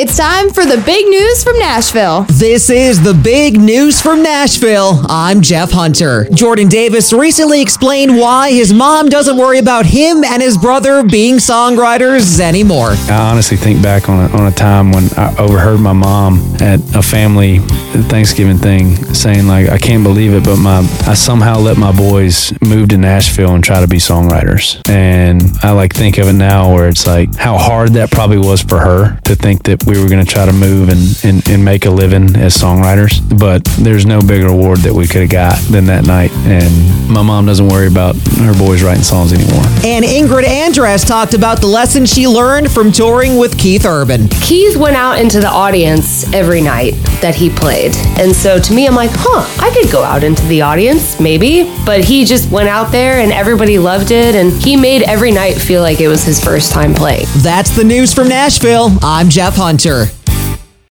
It's time for the big news from Nashville. This is the big news from Nashville. I'm Jeff Hunter. Jordan Davis recently explained why his mom doesn't worry about him and his brother being songwriters anymore. I honestly think back on a, on a time when I overheard my mom at a family Thanksgiving thing saying like, I can't believe it, but my I somehow let my boys move to Nashville and try to be songwriters. And I like think of it now where it's like how hard that probably was for her to think that we were going to try to move and, and, and make a living as songwriters. But there's no bigger award that we could have got than that night. And my mom doesn't worry about her boys writing songs anymore. And Ingrid Andress talked about the lesson she learned from touring with Keith Urban. Keith went out into the audience every night that he played. And so to me, I'm like, huh, I could go out into the audience, maybe. But he just went out there and everybody loved it. And he made every night feel like it was his first time playing. That's the news from Nashville. I'm Jeff Hunter.